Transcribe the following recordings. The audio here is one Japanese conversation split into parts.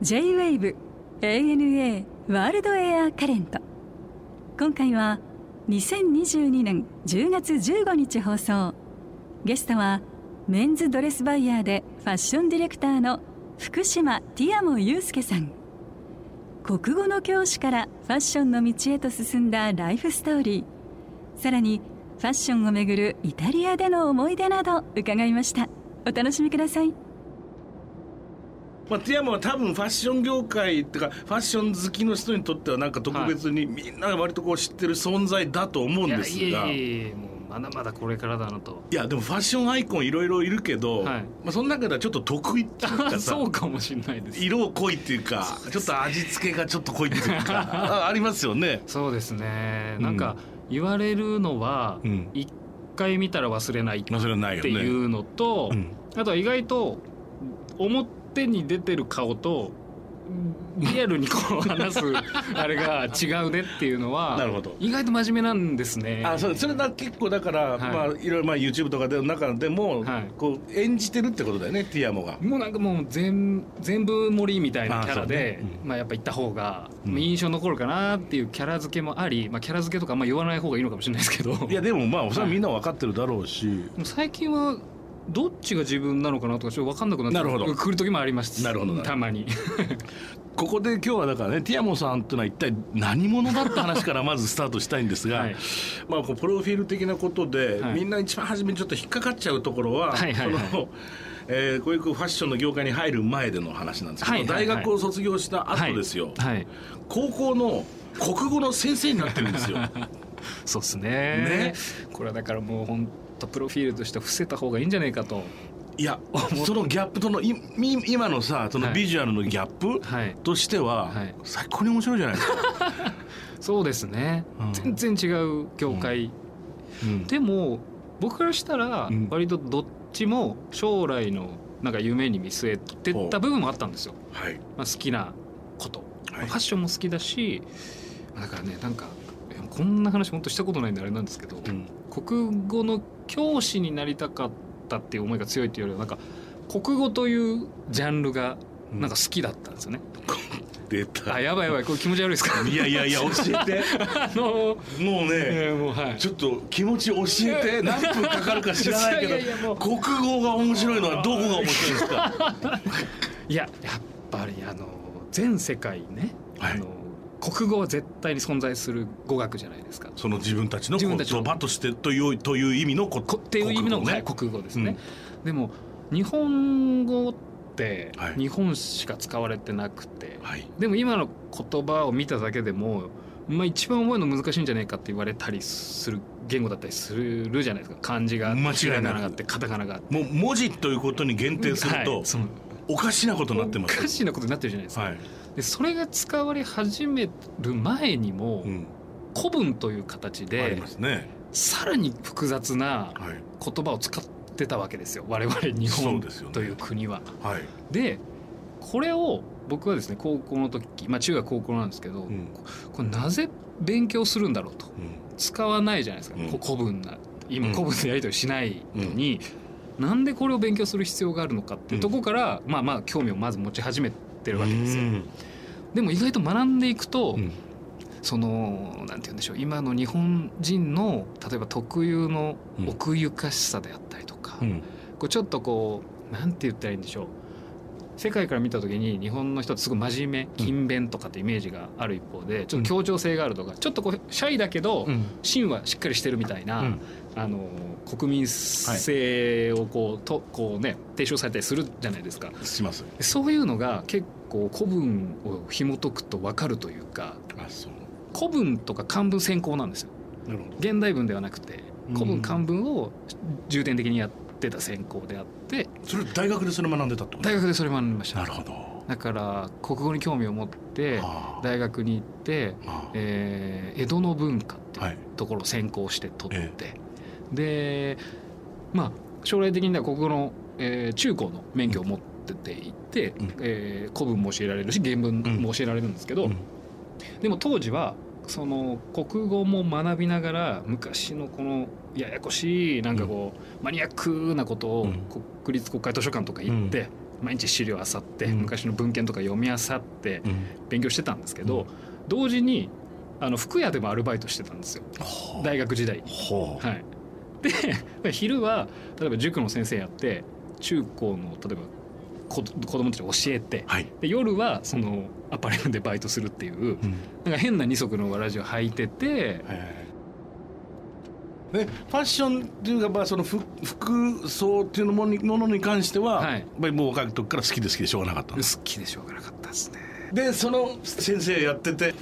J-WAVE ANA ワールドエアカレント今回は2022年10月15日放送。ゲストはメンズドレスバイヤーでファッションディレクターの福島ティアモユースケさん。国語の教師からファッションの道へと進んだライフストーリー。さらにファッションをめぐるイタリアでの思い出など伺いました。お楽しみください。まあ、ティアモは多分ファッション業界っていうかファッション好きの人にとってはなんか特別にみんなが割とこう知ってる存在だと思うんですが。いやいやいやもうまだまだこれからだなと。いやでもファッションアイコンいろいろいるけど、はい。まあ、その中ではちょっと得意っていうかさ そうかもしれないです。色濃いっていうかちょっと味付けがちょっと濃いっていうか あありますよね。そうですね。なんか言われるのはうん。一回見たら忘れないっ。ていうのと、うんあとは意外と表に出てる顔とリアルにこう話すあれが違うねっていうのは なるほど。意外と真面目なんですね。あそうそれだ結構だから、はい。まあいろいろまあ YouTube とかでの中でも、はい。こう演じてるってことだよねティアモが。もうなんかもう全全部盛りみたいなキャラでね。うん。まあやっぱ行った方がうん。印象残るかなっていうキャラ付けもあり、まあ、キャラ付けとかあんま言わない方がいいのかもしれないですけど。いやでもまあそれはみんな分かってるだろうし、でも最近はどっちが自分なのかなとかちょっと分かんなくなってなる時もありますなたまに。ここで今日はだからねティアモさんっていうのは一体何者だって話からまずスタートしたいんですが、はい。まあこうプロフィール的なことで、はい。みんな一番初めにちょっと引っかかっちゃうところは、はいはいはい。そのえーこういうファッションの業界に入る前での話なんですけど、はいはいはい。大学を卒業した後ですよ、はい、はい。高校の国語の先生になってるんですよ。そうですね。ね。これはだからもう本当プロフィールとして伏せた方がいいんじゃないかと。いやそのギャップとの今のさそのビジュアルのギャップはい。としては、はい。最高に面白いじゃないですか。そうですね、うん。全然違う業界、うん。でも僕からしたらうん。割とどっちも将来のなんか夢に見据えてた部分もあったんですよ、はい。まあ、好きなこと、はい。ファッションも好きだしだからねなんかえこんな話本当したことないんであれなんですけど、うん国語の教師になりたかったっていう思いが強いっていうよりはなんか国語というジャンルがなんか好きだったんですよね、出た。あやばいやばい。これ気持ち悪いですか？いやいやいや教えて。あのもうね、えーもうはい。ちょっと気持ち教えて。何分かかるか知らないけどいやいや国語が面白いのはどこが面白いんですか？いややっぱりあの全世界ね、はい。あの国語は絶対に存在する語学じゃないですか。その自分たちの言葉としてというという意味のここっていう意味の国語はい国語ですね。でも日本語ってはい。日本しか使われてなくて、はい。でも今の言葉を見ただけでも、まあ、一番覚えるの難しいんじゃないかって言われたりする言語だったりするじゃないですか。漢字が間違いなくてカタカナがあって。もう文字ということに限定すると、はい。おかしなことになってまおかすしなことになってるじゃないですか。はい、でそれが使われ始める前にも、うん、古文という形ありでますね。さらに複雑なはい。言葉を使ってたわけですよ。我々日本という国は。はい、でこれを僕はですね高校の時、まあ、中学高校なんですけど、うん。これなぜ勉強するんだろうと。うん。使わないじゃないですか、うん。こ古文な今うん。古文でやり取りしないのに、なんでこれを勉強する必要があるのかっていうところから、まあまあ興味をまず持ち始めてるわけですよ。うん。でも意外と学んでいくと、うん。そのなんて言うんでしょう今の日本人の例えば特有の奥ゆかしさであったりとか、うん。こうちょっとこうなんて言ったらいいんでしょう。世界から見た時に日本の人ってすごい真面目勤勉とかってイメージがある一方でちょっと協調性があるとかちょっとこうシャイだけどうん。芯はしっかりしてるみたいな、うんあの国民性をこうとこうね提唱されたりするじゃないですか。します。そういうのが結構古文を紐解くと分かるというかあそう。古文とか漢文先行なんですよ。なるほど。現代文ではなくて古うん。文漢文を重点的にやってた専攻であってそれ大学でそれ学んでたってこと？大学でそれ学びました。なるほど。だから国語に興味を持って大学に行って、えー江戸の文化ってはい。いうところを専攻して取っえて、でまあ将来的には国語の、えー中高の免許を持ってていって、うん。えー古文も教えられるし原文も教えられるんですけど、うん。でも当時はその国語も学びながら昔のこのややこしいなんかこう、マニアックなことをうん。国立国会図書館とか行って、毎日資料あさって、うん。昔の文献とか読みあさってうん。勉強してたんですけど、同時にあの服屋でもアルバイトしてたんですよ。大学時代はい、で 昼は例えば塾の先生やって中高の例えば子子供たち教えてはい。で夜はそのアパレルでバイトするっていううん。なんか変な二足のわらじを履いててね、ファッションっていうか、まあ、その服服装っていうものにものに関しては、はい。やっぱりもう若い時から好きで好きでしょうがなかったん好ですきでしょうがなかったですね。でその先生やってて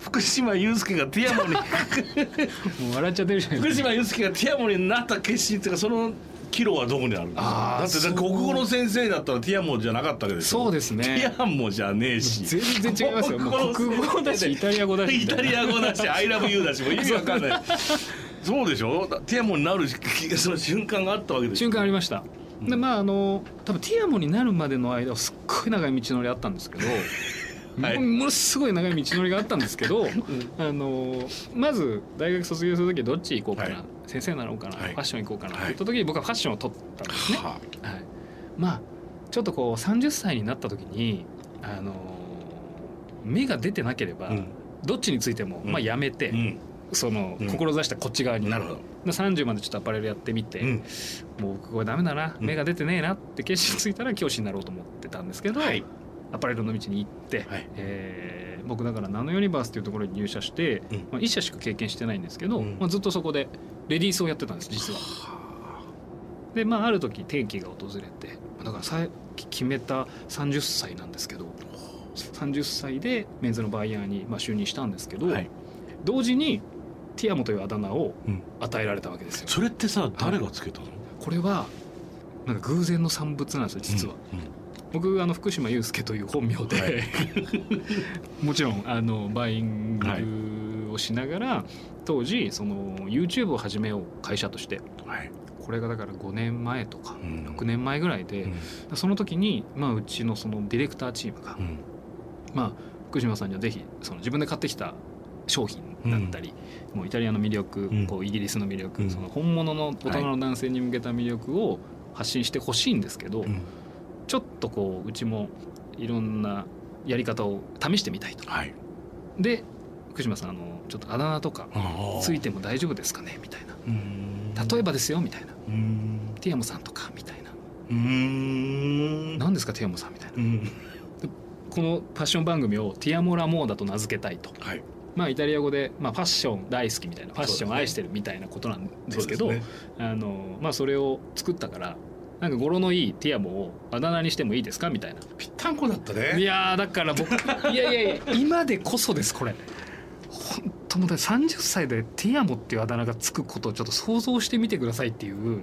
福島祐介がティアモに もう笑っちゃってるじゃない福。島祐介がティアモになった決心っていうかそのキロはどこにあるんですかだって国語の先生だったらティアモじゃなかったわけでしょそうですねティアモじゃねえし全然違いますよ。国語だしイタリア語だし。イタリア語だし「I love you」だしもう意味わかんないそうでしょ？ティアモになるその瞬間があったわけでしょ瞬間ありました。でまああの多分ティアモになるまでの間はすっごい長い道のりあったんですけど。はい。もものすごい長い道のりがあったんですけど、あのまず大学卒業する時どっち行こうかな、はい。先生になろうかな、はい。ファッション行こうかなってはい。言った時に僕はファッションを取ったんですね。ははい、まあちょっとこう30歳になった時にあの目が出てなければ、うん。どっちについても、うん。まあ、やめて、うん。そのうん。志したこっち側に。なるほど。で30までちょっとアパレルやってみて、うん。もう僕これダメだなうん。目が出てねえなって決心ついたら教師になろうと思ってたんですけど、はいアパレルの道に行って、はい。えー僕だからナノユニバースというところに入社して、うん。まあ、1社しか経験してないんですけど、うん。まあ、ずっとそこでレディースをやってたんです実は。でまあある時転機が訪れてだからさ決めた30歳なんですけど30歳でメンズのバイヤーにまあ就任したんですけど、はい。同時にティアモというあだ名をうん。与えられたわけですよ。それってさ誰がつけたの？これはなんか偶然の産物なんですよ実は。僕あの福島祐介という本名で、はい。もちろんあのバイイングをしながら、当時その YouTube を始めよう会社として。うんはい。これがだから5年前とかうん。6年前ぐらいで、うん。その時に、まあ、うちのそのディレクターチームが、うん。まあ、福島さんにはぜひその自分で買ってきた商品だったり、もうイタリアの魅力、うん。こうイギリスの魅力、うん。その本物の大人の男性に向けた魅力を発信してほしいんですけど、うんちょっとこううちもいろんなやり方を試してみたいと。はい。で福島さんあのちょっとあだ名とかついてても大丈夫ですかね？みたいな。例えばですよみたいな。うん。ティアモさんとかみたいな。うん。何ですかティアモさんみたいな。うん。このファッション番組をティアモラモーダと名付けたいと。はい。まあイタリア語で、まあ、ファッション大好きみたいなファッション愛してるみたいなことなんですけどそあの、まあ、それを作ったからなんか語呂のいいティアモをあだ名にしてもいいですかみたいな。ぴったんこだったいねやーだから僕いやいやいや今でこそですこれ。本当もうだって30歳でティアモっていうあだ名がつくことをちょっと想像してみてくださいっていう。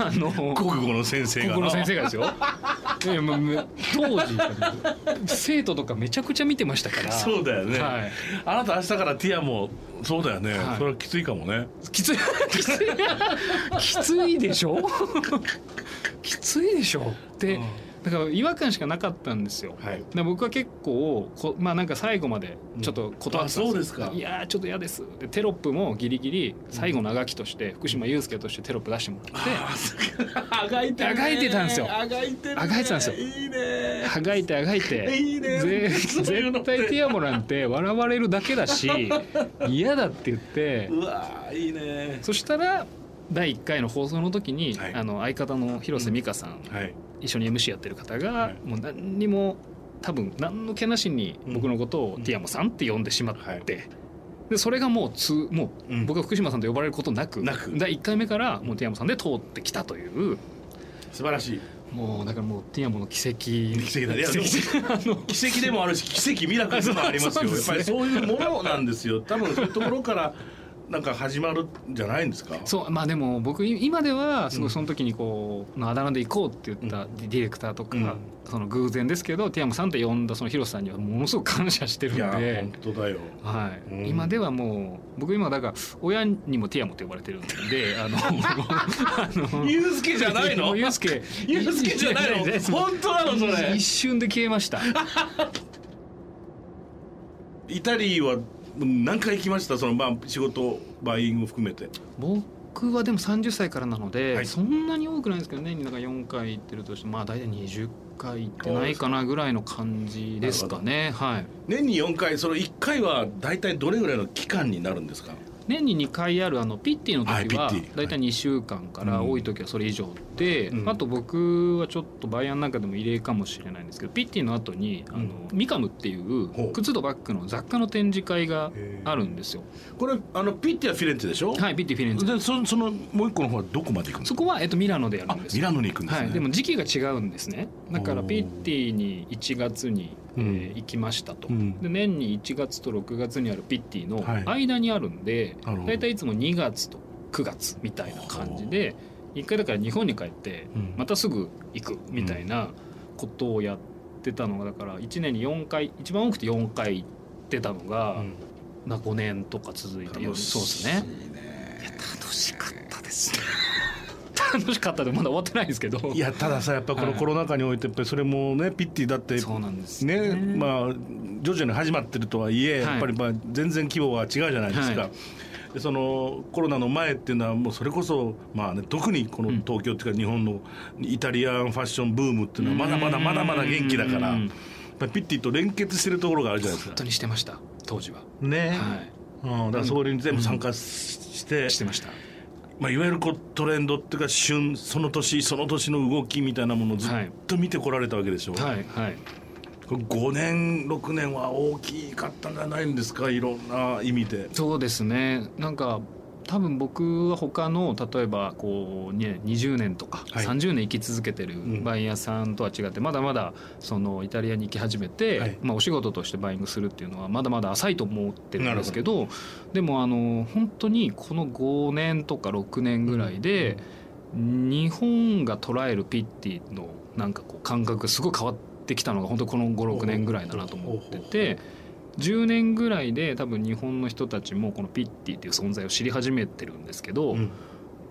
あの国語の先生が国語の先生がですよ。いやもう当時生徒とかめちゃくちゃ見てましたから。そうだよね、はい。あなた明日からティアもそうだよね、はい。それはきついかもね。きつい。きつい。きついでしょ？きついでしょ？ってだから違和感しかなかったんですよ。はい。で僕は結構こまあなんか最後までちょっと断ってたんあそうですか。いやーちょっと嫌です。でテロップもギリギリ最後のあがきとして福島祐介としてテロップ出してもらって。あがいてね。あがいてたんですよ。あがいてね。あがいてたんですよ。いいね。あがいてあがいて。いいね。絶対ティアモなんて笑われるだけだし 嫌だって言って。うわーいいね。そしたら第1回の放送の時に、はい。あの相方の広瀬美香さん、はい一緒に MC やってる方が、はい。もう何にも多分何の気なしに僕のことをうんティアモさんって呼んでしまって、はい。でそれがもうつもう、うん。僕は福島さんと呼ばれることなくなく。第1回目からもうティアモさんで通ってきたという素晴らしい。もうだからもうティアモの奇跡。奇跡奇跡。でもあるし奇跡ミラクルでもありますよ。ね。やっぱりそういうものなんですよ。多分そういうところからなんか始まるんじゃないんですか？そうまあでも僕い今ではすごうん。いその時にこう、あだ名で行こうって言ったディレクターとか、うん。その偶然ですけどティアモさんって呼んだその広瀬さんにはものすごく感謝してるんいやで本。当だよ。はい、うん。今ではもう僕今だから親にもティアモと呼ばれてるんで あのあのユースケじゃないの？ユースケユースケじゃないの？本当なのそれ？一瞬で消えました。イタリーは何回行きました？そのまあ仕事バイイング含めて。僕はでも30歳からなので、はい。そんなに多くないんですけど年になんか4回行ってるとしてまあ大体20回行ってないかなぐらいの感じですかね。はい。年に4回その1回は大体どれぐらいの期間になるんですか？年に2回あるあのピッティの時ははいピッティ。大体2週間からうん。多い時はそれ以上で、うん。あと僕はちょっとバイアンなんかでも異例かもしれないんですけどピッティの後にあの、うんミカムっていう靴とバッグの雑貨の展示会があるんですよ。これあのピッティはフィレンツェでしょ？はいピッティフィレンツェ。でそそのもう一個の方はどこまで行くんですか？そこは、えっと、ミラノでやるあんですミラノに行くんですね、はい、でも時期が違うんですね。だからピッティに1月に、えーうん行きましたと、うん。で年に1月と6月にあるピッティのはい。間にあるんで、なるほど。大体いつも2月と9月みたいな感じで一回だから日本に帰ってうん。またすぐ行くみたいなことをやってたのがだから1年に4回一番多くて4回行ってたのが、うん。な5年とか続いてそうですね。楽しかったです。ね 楽しかったでまだ終わってないんですけど。いやたださやっぱこのはい。コロナ禍においてやっぱりそれもねピッティだってそうなんですねまあ徐々に始まってるとはいえ、はい。やっぱりまあ全然規模は違うじゃないですか。はいでそのコロナの前っていうのはもうそれこそまあね特にこのうん。東京っていうか日本のイタリアンファッションブームっていうのはまだまだまだまだ元気だからピッティと連結してるところがあるじゃないですか。本当。にしてました当時は。ね、はうん、だからそれに全部参加して、いしてました。まあ、いわゆるこうトレンドっていうか旬その年その年の動きみたいなものをずっと見てこられたわけでしょ。はい。はい。これ5年6年は大きかったんじゃないんですか？いろんな意味で。そうですね。なんか多分僕は他の例えばこう、ね、20年とかはい。30年生き続けてるん。バイヤーさんとは違ってまだまだそのイタリアに行き始めて、はい。まあ、お仕事としてバイイングするっていうのはまだまだ浅いと思ってるんですけどでもあの本当にこの5年とか6年ぐらいで、日本が捉えるピッティのなんかこう感覚がすごい変わってきたのが本当この56年ぐらいだなと思ってて10年ぐらいで多分日本の人たちもこのピッティっていう存在を知り始めてるんですけど、うん。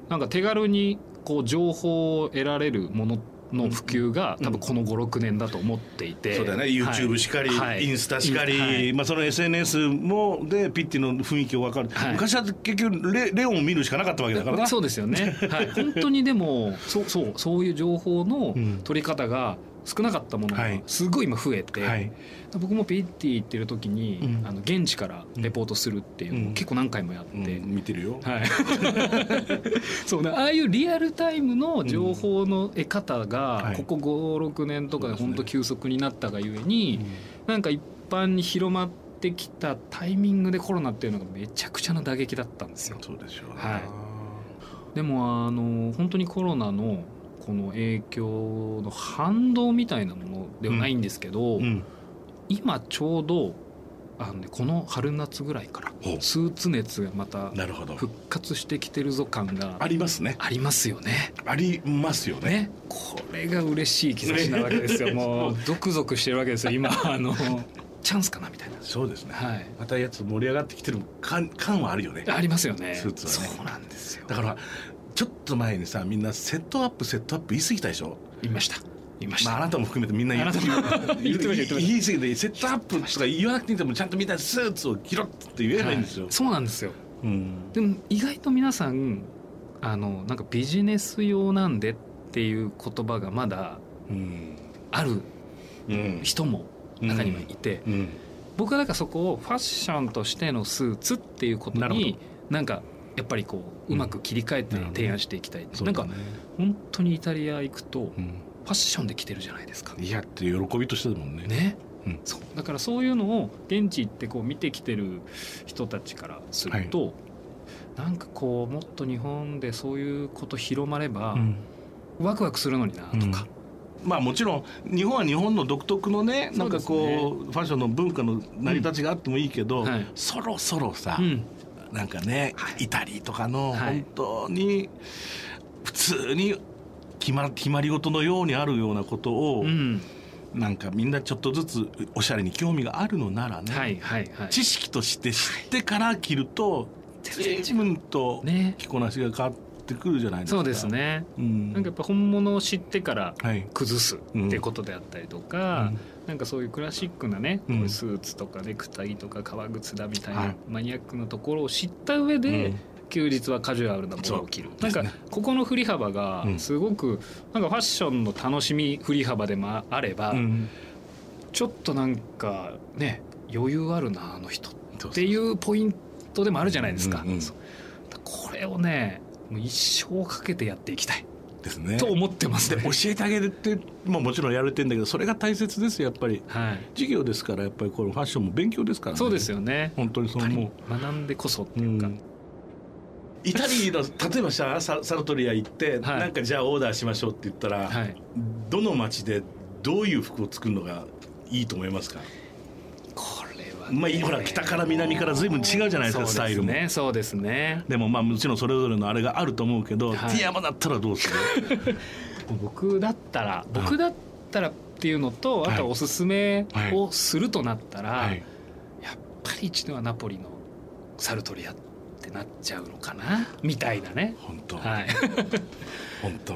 なんか手軽にこう情報を得られるものの普及が多分この56年だと思っていて、そうだよね。YouTube しかり、はい。インスタしかり、はい。まあ、その SNS もでピッティの雰囲気を分かる、はい。昔は結局レレオンを見るしかなかったわけだから。なそうですよね、はい、本当にでもそうそうそういう情報のうん。取り方が少なかったものがはい。すごい今増えて、はい。僕もピッティ行ってる時に、うん。あの現地からレポートするっていうのうん。を結構何回もやって、うん。見てるよ、はい、そうねああいうリアルタイムの情報の得方はがい。ここ56年とかで本当急速になったがゆえに、なんか一般に広まってきたタイミングでコロナっていうのがめちゃくちゃな打撃だったんですよ。そうでしょうね。はい。でもあの本当にコロナのこの影響の反動みたいなものではないんですけど、うん今ちょうどあの、ね、この春夏ぐらいからスーツ熱がまた復活してきてるぞ感がありますねありますよね。ありますよねね、これが嬉しい兆しなわけですよ。もうゾクゾクしてるわけですよ。今あのチャンスかなみたいな。そうですね、はい。またやつ盛り上がってきてる感感はあるよねありますよね。スーツはねそうなんですよ。だからちょっと前にさみんなセットアップセットアップ言い過ぎたでしょ？言いました。言いました。まあ、あなたも含めてみんな言 ってました。言言い過ぎてセットアップとか言わなくていいもちゃんとみんなスーツを着ろって言えばいいんですよ、はい。そうなんですよ。うん。でも意外と皆さんあのなんかビジネス用なんでっていう言葉がまだうん。あるうん。人も中にはいて、うん。僕はだからそこをファッションとしてのスーツっていうことになんかやっぱりこううまく切り替えて提案していきたい、なんかそうだね本当にイタリア行くとフうん。ァッションで着てるじゃないですか。いやっていう喜びとしてだもんね。ね、うん。そう。だからそういうのを現地行ってこう見てきてる人たちからすると、なんかこうもっと日本でそういうこと広まれば、うん。ワクワクするのになとか、まあもちろん日本は日本の独特のね。なんかこうファッションの文化の成り立ちがあってもいいけど、うん。はい。そろそろさ、うんなんかね、はい。イタリーとかのはい。本当に普通に決ま決まり事のようにあるようなことを、うん。なんかみんなちょっとずつおしゃれに興味があるのならね、はいはいはい。知識として知ってから着ると全然違う随分とね。着こなしが変わってくるじゃないですか。そうです、ね。うん、なんかやっぱ本物を知ってからはい、崩すっていうことであったりとか、なんかそういうクラシックなね、うん。スーツとかネクタイとか革靴だみたいはない。マニアックなところを知った上で、うん。休日はカジュアルなものを着るそうなんかここの振り幅がうん。すごくなんかファッションの楽しみ振り幅でもあれば、うん。ちょっとなんかね余裕あるなあの人っていうポイントでもあるじゃないですか。うんうんこれをねもう一生かけてやっていきたいですね。と思ってます教えてあげるって、まあ、もちろんやれてんだけどそれが大切ですよやっぱり。はい、授業ですからやっぱりこのファッションも勉強ですからね。そうですよね。本当にそのもり学んでこそってう、いうか、うん。イタリの例えばさササルトリア行って、はい。なんかじゃあオーダーしましょうって言ったら、はい、どの町でどういう服を作るのがいいと思いますか？まあほら北から南から随分違うじゃないですかスタイルも。そうですね。そうですねでもまあもちろんそれぞれのあれがあると思うけど、はい。ティアマだったらどうする？僕だったら僕だったらっていうのと、はいあとはおすすめをするとなったら、はい。やっぱり一度はナポリのサルトリアってなっちゃうのかなみたいなね。本当、はい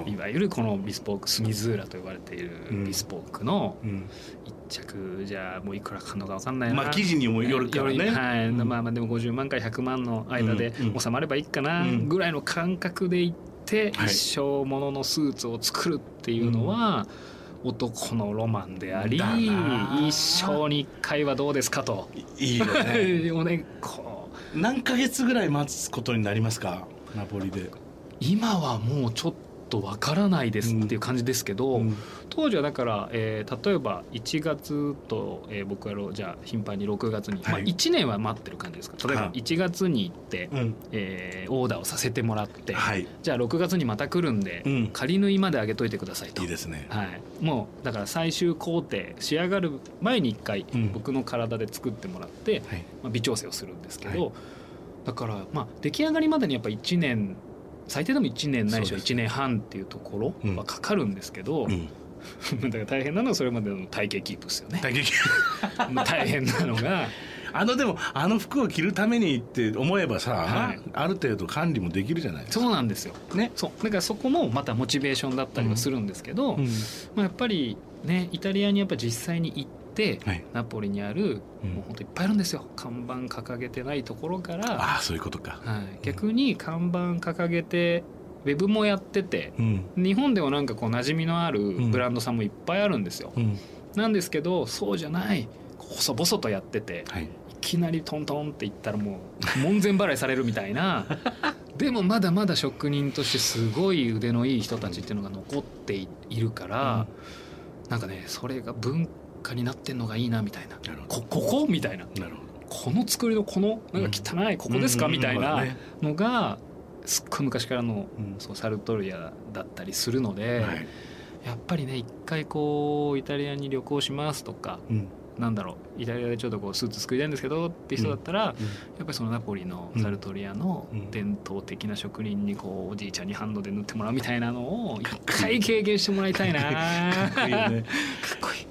いわゆるこのビスポークスミズーラと呼ばれているうんビスポークのうん。一着。じゃあもういくらかかるのか分かんないな。まあ生地にもよるからね。はい、うん。まあまあでも50万から100万の間で収まればいいかなうん。ぐらいの感覚でいってはい。一生もののスーツを作るっていうのは男のロマンであり一生に一回はどうですかと。いいよね。おねこう。何ヶ月ぐらい待つことになりますか？ナポリで、今はもうちょっとわからないですっていう感じですけど、うん。当時はだから、えー例えば1月と、えー僕はじゃあ頻繁に6月に、まあ、はい1年は待ってる感じですか。例えばはい1月に行って、うん。えーオーダーをさせてもらって、はい。じゃあ6月にまた来るんで、うん。仮縫いまで上げといてくださいと。いいですね。はい、もうだから最終工程仕上がる前に1回うん。僕の体で作ってもらって、はい。まあ、微調整をするんですけど、はだからまあ出来上がりまでにやっぱ1年最低でも1年ないしはそうです。1年半っていうところはかかるんですけど、うん。だから大変なのはそれまでの体型キープですよね。大激もう大変なのがあのでもあの服を着るためにって思えばさ、はい。ある程度管理もできるじゃないですか。そうなんですよ。ね。そう。だからそこもまたモチベーションだったりはするんですけど、うん。まあ、やっぱりねイタリアにやっぱ実際に行って、はい。ナポリにある、うん。もう本当いっぱいあるんですよ。看板掲げてないところから、ああそういうことか。はい、逆に看板掲げてウェブもやっててうん。日本ではなんかこう馴染みのあるん。ブランドさんもいっぱいあるんですよ。うん。なんですけどそうじゃない細々とやっててはい。いきなりトントンっていったらもう門前払いされるみたいな。でもまだまだ職人としてすごい腕のいい人たちっていうのが残っているから、なんかねそれが文化になってんのがいいなみたいな。こここ？みたいな。この作りのこの？なんか汚いここですか、うんみたいなのがすっごい昔からのうん。そうサルトリアだったりするので、はい。やっぱりね一回こうイタリアに旅行しますとかうんなんだろうイタリアでちょっとこうスーツ作りたいんですけどって人だったら、やっぱりそのナポリのサルトリアのうん伝統的な職人にこうおじいちゃんにハンドで塗ってもらうみたいなのを一回経験してもらいたいな。かっこいいよね。かっこいい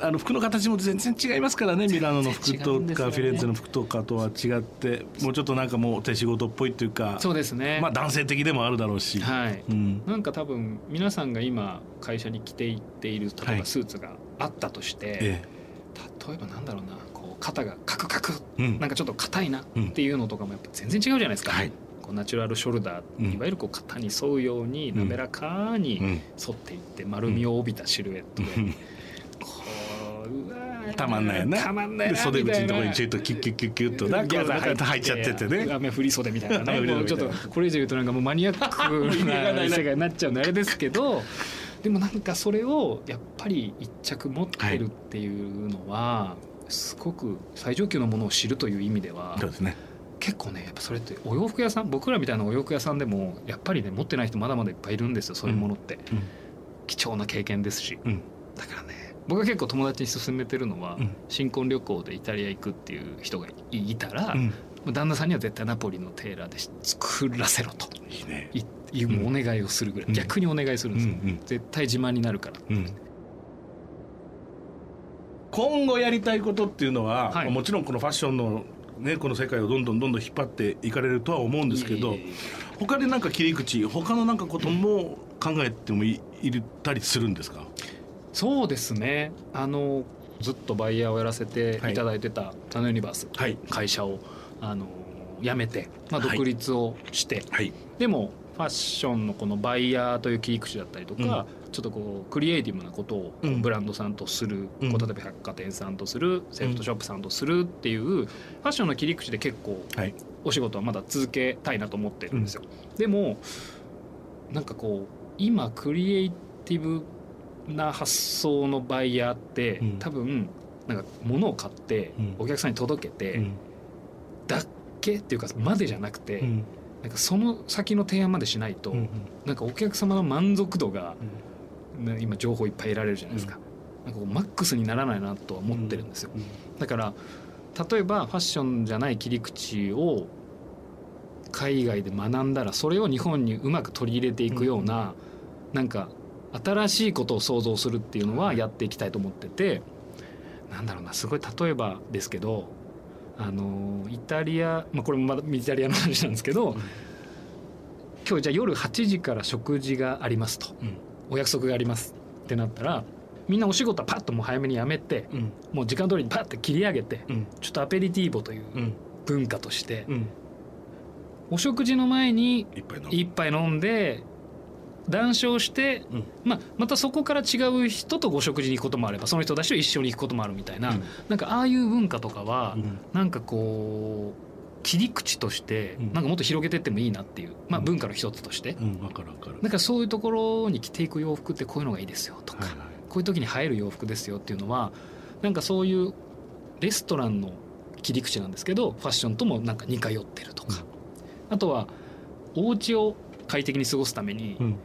あの服の形も全然違いますからねミラノの服とうんですよね。かフィレンツェの服とかとは違ってもうちょっとなんかもう手仕事っぽいっていうかそうですね、まあ男性的でもあるだろうし、はい。うん。なんか多分皆さんが今会社に着ていっている例えはい。ばスーツがあったとして、え例えばなんだろうなこう肩がカクカクえうん。なんかちょっと硬いなっていうのとかもやっぱ全然違うじゃないですか、はい。こうナチュラルショルダー、うん。いわゆるこう肩に沿うように滑らかにうん。沿っていって丸みを帯びたシルエットで、こううわーたまんないよねたまんな袖口のところにちょみっとキュッキュッキュッキュッとなギャザー入っちゃっててね。雨降り袖みたいなね。ちょっとこれ以上言うとなんかもうマニアックな世界になっちゃうんであれですけどでもなんかそれをやっぱり一着持ってるっていうのは、すごく最上級のものを知るという意味ではそうですね。結構ねやっぱそれってお洋服屋さん僕らみたいなお洋服屋さんでもやっぱりね持ってない人まだまだいっぱいいるんですよそういうものって、うん。貴重な経験ですし、うん。だからね僕は結構友達に勧めてるのは、うん。新婚旅行でイタリア行くっていう人がいたら、旦那さんには絶対ナポリのテーラーで作らせろと。いいね。いいうもうお願いをするぐらい、うん。逆にお願いするんですよ、うんうん。絶対自慢になるから、うん。今後やりたいことっていうのは、はい。もちろんこのファッションのねこの世界をどんどんどんどん引っ張っていかれるとは思うんですけど他でなんか切り口他のなんかことも考えてもいいたりするんですか？そうですね。あのずっとバイヤーをやらせていただいてたタナユニバースはい。会社をあの辞めて、まあ、はい。独立をして、はい。でもファッションのこのバイヤーという切り口だったりとか、ちょっとこうクリエイティブなことをうん。ブランドさんとする、うん。こう例えば百貨店さんとするセレクトショップさんとするっていうファッションの切り口で結構はい。お仕事はまだ続けたいなと思ってるんですよ。でもなんかこう今クリエイティブな発想のバイヤーって、うん。多分なんか物を買ってうん。お客さんに届けて、うんだけ？っていうかまでじゃなくて、うん。なんかその先の提案までしないと、うんなんかお客様の満足度が、ね今情報いっぱい得られるじゃないですか,、なんかこうマックスにならないなとは思ってるんですよ。だから例えばファッションじゃない切り口を海外で学んだらそれを日本にうまく取り入れていくような、なんか新しいことを想像するっていうのはやっていきたいと思っててなんだろうなすごい例えばですけどあのイタリア、まあ、これもまだイタリアの話なんですけど、今日じゃあ夜8時から食事がありますと、うん。お約束があります。ってなったらみんなお仕事はパッともう早めにやめてうん。もう時間通りにパッて切り上げてうん。ちょっとアペリティーボといううん。文化としてうん。お食事の前に一杯飲んで談笑して、うん。まあ、またそこから違う人とご食事に行くこともあればその人たちと一緒に行くこともあるみたいな、うん。なんかああいう文化とかは、うん。なんかこう切り口としてうん。なんかもっと広げてってもいいなっていう、まあ、うん。文化の一つとして、うんわかるわかる。なんかそういうところに着ていく洋服ってこういうのがいいですよとか、はいはい。こういう時に映える洋服ですよっていうのはなんかそういうレストランの切り口なんですけどファッションともなんか似通ってるとか、あとはお家を快適に過ごすために、うん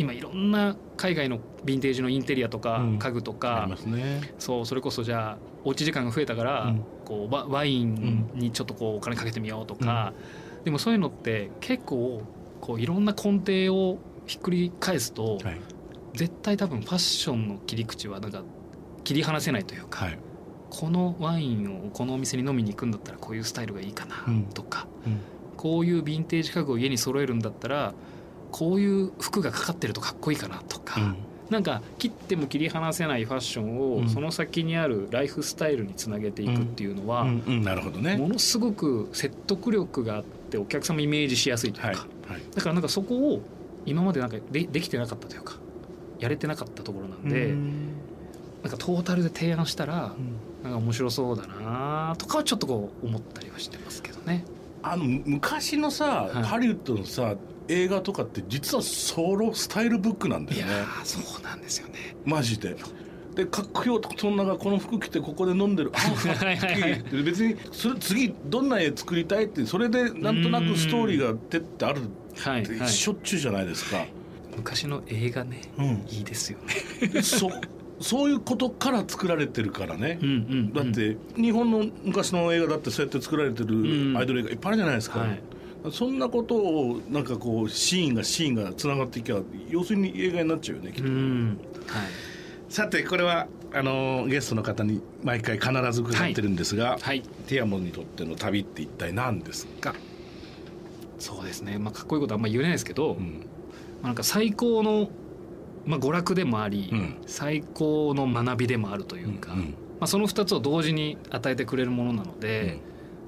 今いろんな海外のヴィンテージのインテリアとかうん。家具とあかり、ますね。そうそれこそじゃあおうち時間が増えたから、うん。こうワワインにちょっとこうお金かけてみようとか、でもそういうのって結構こういろんな根底をひっくり返すと、はい。絶対多分ファッションの切り口はなんか切り離せないというか、はい。このワインをこのお店に飲みに行くんだったらこういうスタイルがいいかなうん。とか、うん。こういうヴィンテージ家具を家に揃えるんだったらこういう服がかかってるとかっこいいかなとか、うん。なんか切っても切り離せないファッションうん。をその先にあるライフスタイルにつなげていくっていうのは、なるほどね。ものすごく説得力があってお客様イメージしやすいというか、はい。はい。だからなんかそこを今までなんかでできてなかったというかやれてなかったところなんで、うん。なんかトータルで提案したらうん。なんか面白そうだなとかはちょっとこう思ったりはしてますけどね。あの昔のさ、はい。ハリウッドのさ映画とかって実はソロスタイルブックなんだよね。ーそうなんですよね。マジで。でかっこよそんながこの服着てここで飲んでる。あかっ別にそれ次どんな絵作りたいってそれでなんとなくストーリーがてってあるってはいはい、しょっちゅうじゃないですか、昔の映画ねうん。いいですよね。そそういうことから作られてるからね。うんうんうん。だって日本の昔の映画だってそうやって作られてうん。るアイドル映画いっぱいあるじゃないですか、はいそんなことをなんかこうシーンがシーンがつながっていけば要するに映画になっちゃうよねきっと、うん。はい。さてこれはあのゲストの方に毎回必ず伺ってるんですが、はい。ティアモンにとっての旅って一体何ですか、そうですね、まあ、かっこいいことはあんま言えないですけど、まうん。あ、なんか最高の、まあ、娯楽でもあり、うん。最高の学びでもあるというか、うんまあ、その2つを同時に与えてくれるものなので、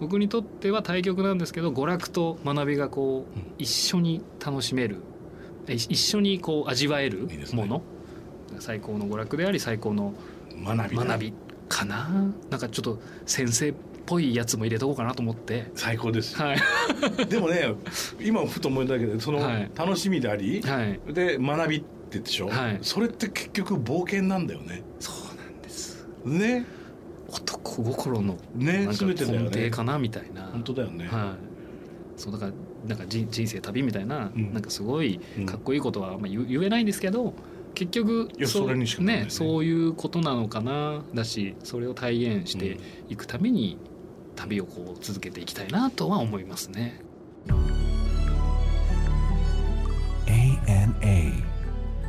僕にとっては対極なんですけど娯楽と学びがこう、うん。一緒に楽しめる。い一緒にこう味わえるもの？最高の娯楽であり最高の学びだ学びかな？なんかちょっと先生っぽいやつも入れとこうかなと思って。最高です。はい、でもね今ふと思い出したけどそのはい。楽しみであり、はい、で学びって言ってでしょ、はい。それって結局冒険なんだよね。そうなんです。ね。男心のねなんか根底ねかなみたいな、本当だよね、はい、そうだからなんか人人生旅みたいな、うん。なんかすごいうん。かっこいいことはまあ言言えないんですけど結局いやそれね。ねそういうことなのかなだしそれを体現していくために旅をこう続けていきたいなとは思いますね。ANA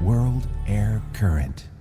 World Air Current